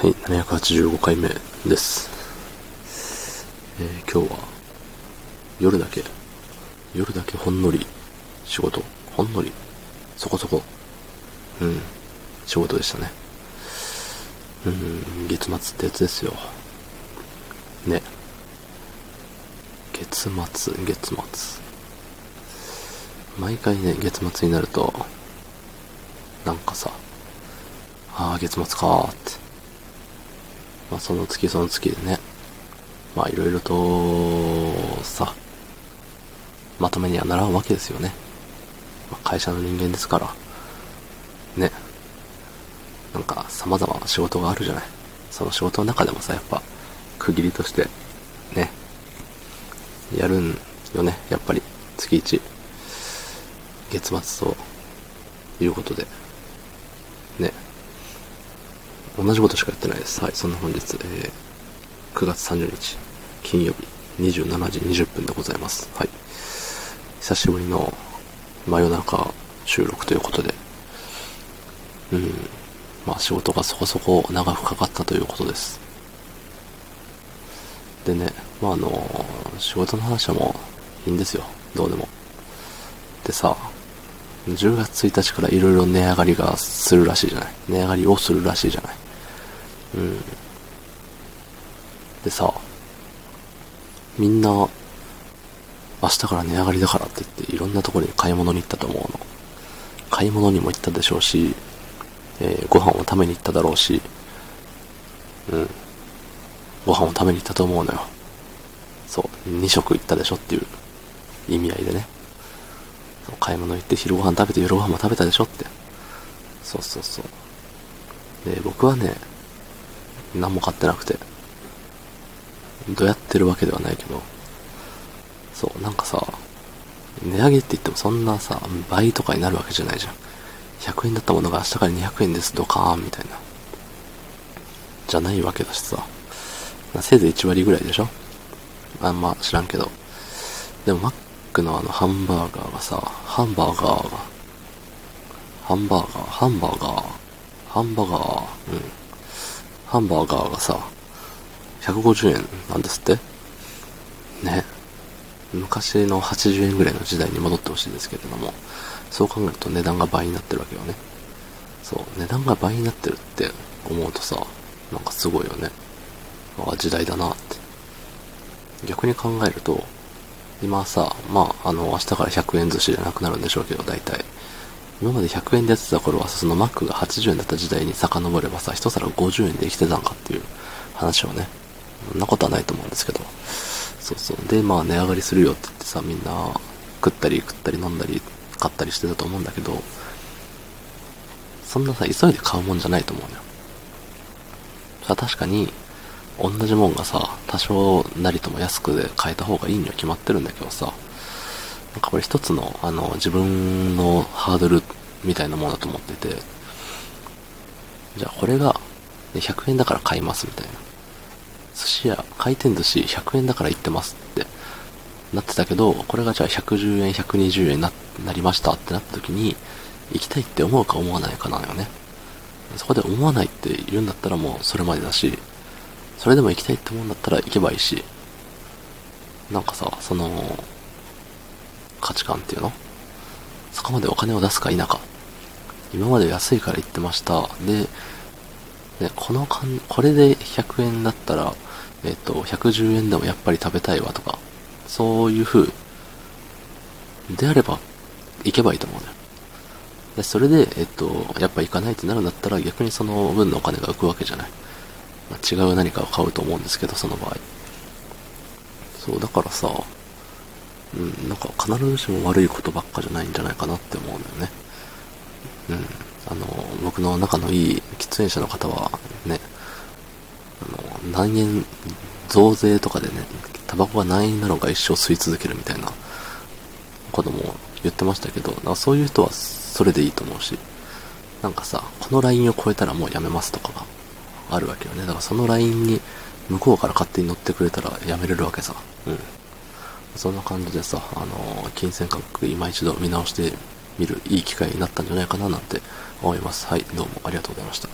はい、785回目です。えー今日は夜だけ、夜だけほんのり仕事、ほんのり、そこそこ、うん、仕事でしたね。うん、月末ってやつですよ。ね。月末、月末。毎回ね、月末になると、なんかさ、ああ、月末かーって。まあその月その月でね、まあいろいろとさ、まとめにはならんわけですよね。まあ、会社の人間ですから、ね。なんか様々な仕事があるじゃない。その仕事の中でもさ、やっぱ区切りとして、ね、やるんよね。やっぱり月1、月末ということで、ね。同じことしかやってないです。はい、そんな本日、えー9月30日、金曜日、27時20分でございます。はい。久しぶりの真夜中収録ということで、うん、まあ仕事がそこそこ長くかかったということです。でね、まああの、仕事の話はもういいんですよ。どうでも。でさ、10月1日からいろいろ値上がりがするらしいじゃない。値上がりをするらしいじゃない。うん。でさ、みんな、明日から値上がりだからって言っていろんなとこに買い物に行ったと思うの。買い物にも行ったでしょうし、えーご飯を食べに行っただろうし、うん。ご飯を食べに行ったと思うのよ。そう、2食行ったでしょっていう意味合いでね。買い物行って昼ご飯食べて夜ご飯も食べたでしょって。そうそうそう。で、僕はね、何も買ってなくて、どうやってるわけではないけど、そう、なんかさ、値上げって言ってもそんなさ、倍とかになるわけじゃないじゃん。100円だったものが明日から200円です、ドカーンみたいな。じゃないわけだしさ。せいぜい1割ぐらいでしょ？あんま知らんけど。でもマックのあのハンバーガーがさ、ハンバーガーが、ハンバーガー、ハンバーガー、ハンバーガー、うん。ハンバーガーがさ、150円なんですって？ね。昔の80円ぐらいの時代に戻ってほしいんですけれども、そう考えると値段が倍になってるわけよね。そう、値段が倍になってるって思うとさ、なんかすごいよね。ああ、時代だなって。逆に考えると、今さ、まあ、あの、明日から100円寿司じゃなくなるんでしょうけど、大体。今まで100円でやってた頃は、そのマックが80円だった時代に遡ればさ、一皿50円で生きてたんかっていう話をね、そんなことはないと思うんですけど。そうそう。で、まあ、値上がりするよって言ってさ、みんな食ったり食ったり飲んだり買ったりしてたと思うんだけど、そんなさ、急いで買うもんじゃないと思うのよ。さ、確かに、同じもんがさ、多少なりとも安くで買えた方がいいには決まってるんだけどさ、なんかこれ一つの、あの、自分のハードルみたいなものだと思ってて、じゃあこれが、100円だから買いますみたいな。寿司屋、回転寿司100円だから行ってますってなってたけど、これがじゃあ110円、120円にななりましたってなった時に、行きたいって思うか思わないかなのよね。そこで思わないって言うんだったらもうそれまでだし、それでも行きたいって思うんだったら行けばいいし、なんかさ、その、価値観っていうの？そこまでお金を出すか否か。今まで安いから行ってました。で、ね、このかん、これで100円だったら、えっ、と、110円でもやっぱり食べたいわとか、そういう風であれば、行けばいいと思うのよ。で、それで、えっ、と、やっぱ行かないってなるんだったら逆にその分のお金が浮くわけじゃない。まあ、違う何かを買うと思うんですけど、その場合。そう、だからさ、うん、なんか必ずしも悪いことばっかじゃないんじゃないかなって思うんだよね。うん。あの、僕の仲のいい喫煙者の方は、ね、あの、何円、増税とかでね、タバコが何円なのか一生吸い続けるみたいなことも言ってましたけど、なんかそういう人はそれでいいと思うし、なんかさ、このラインを超えたらもうやめますとかがあるわけよね。だからそのラインに向こうから勝手に乗ってくれたらやめれるわけさ。うん。そんな感じでさ、あの、金銭感覚今一度見直してみるいい機会になったんじゃないかななんて思います。はい、どうもありがとうございました。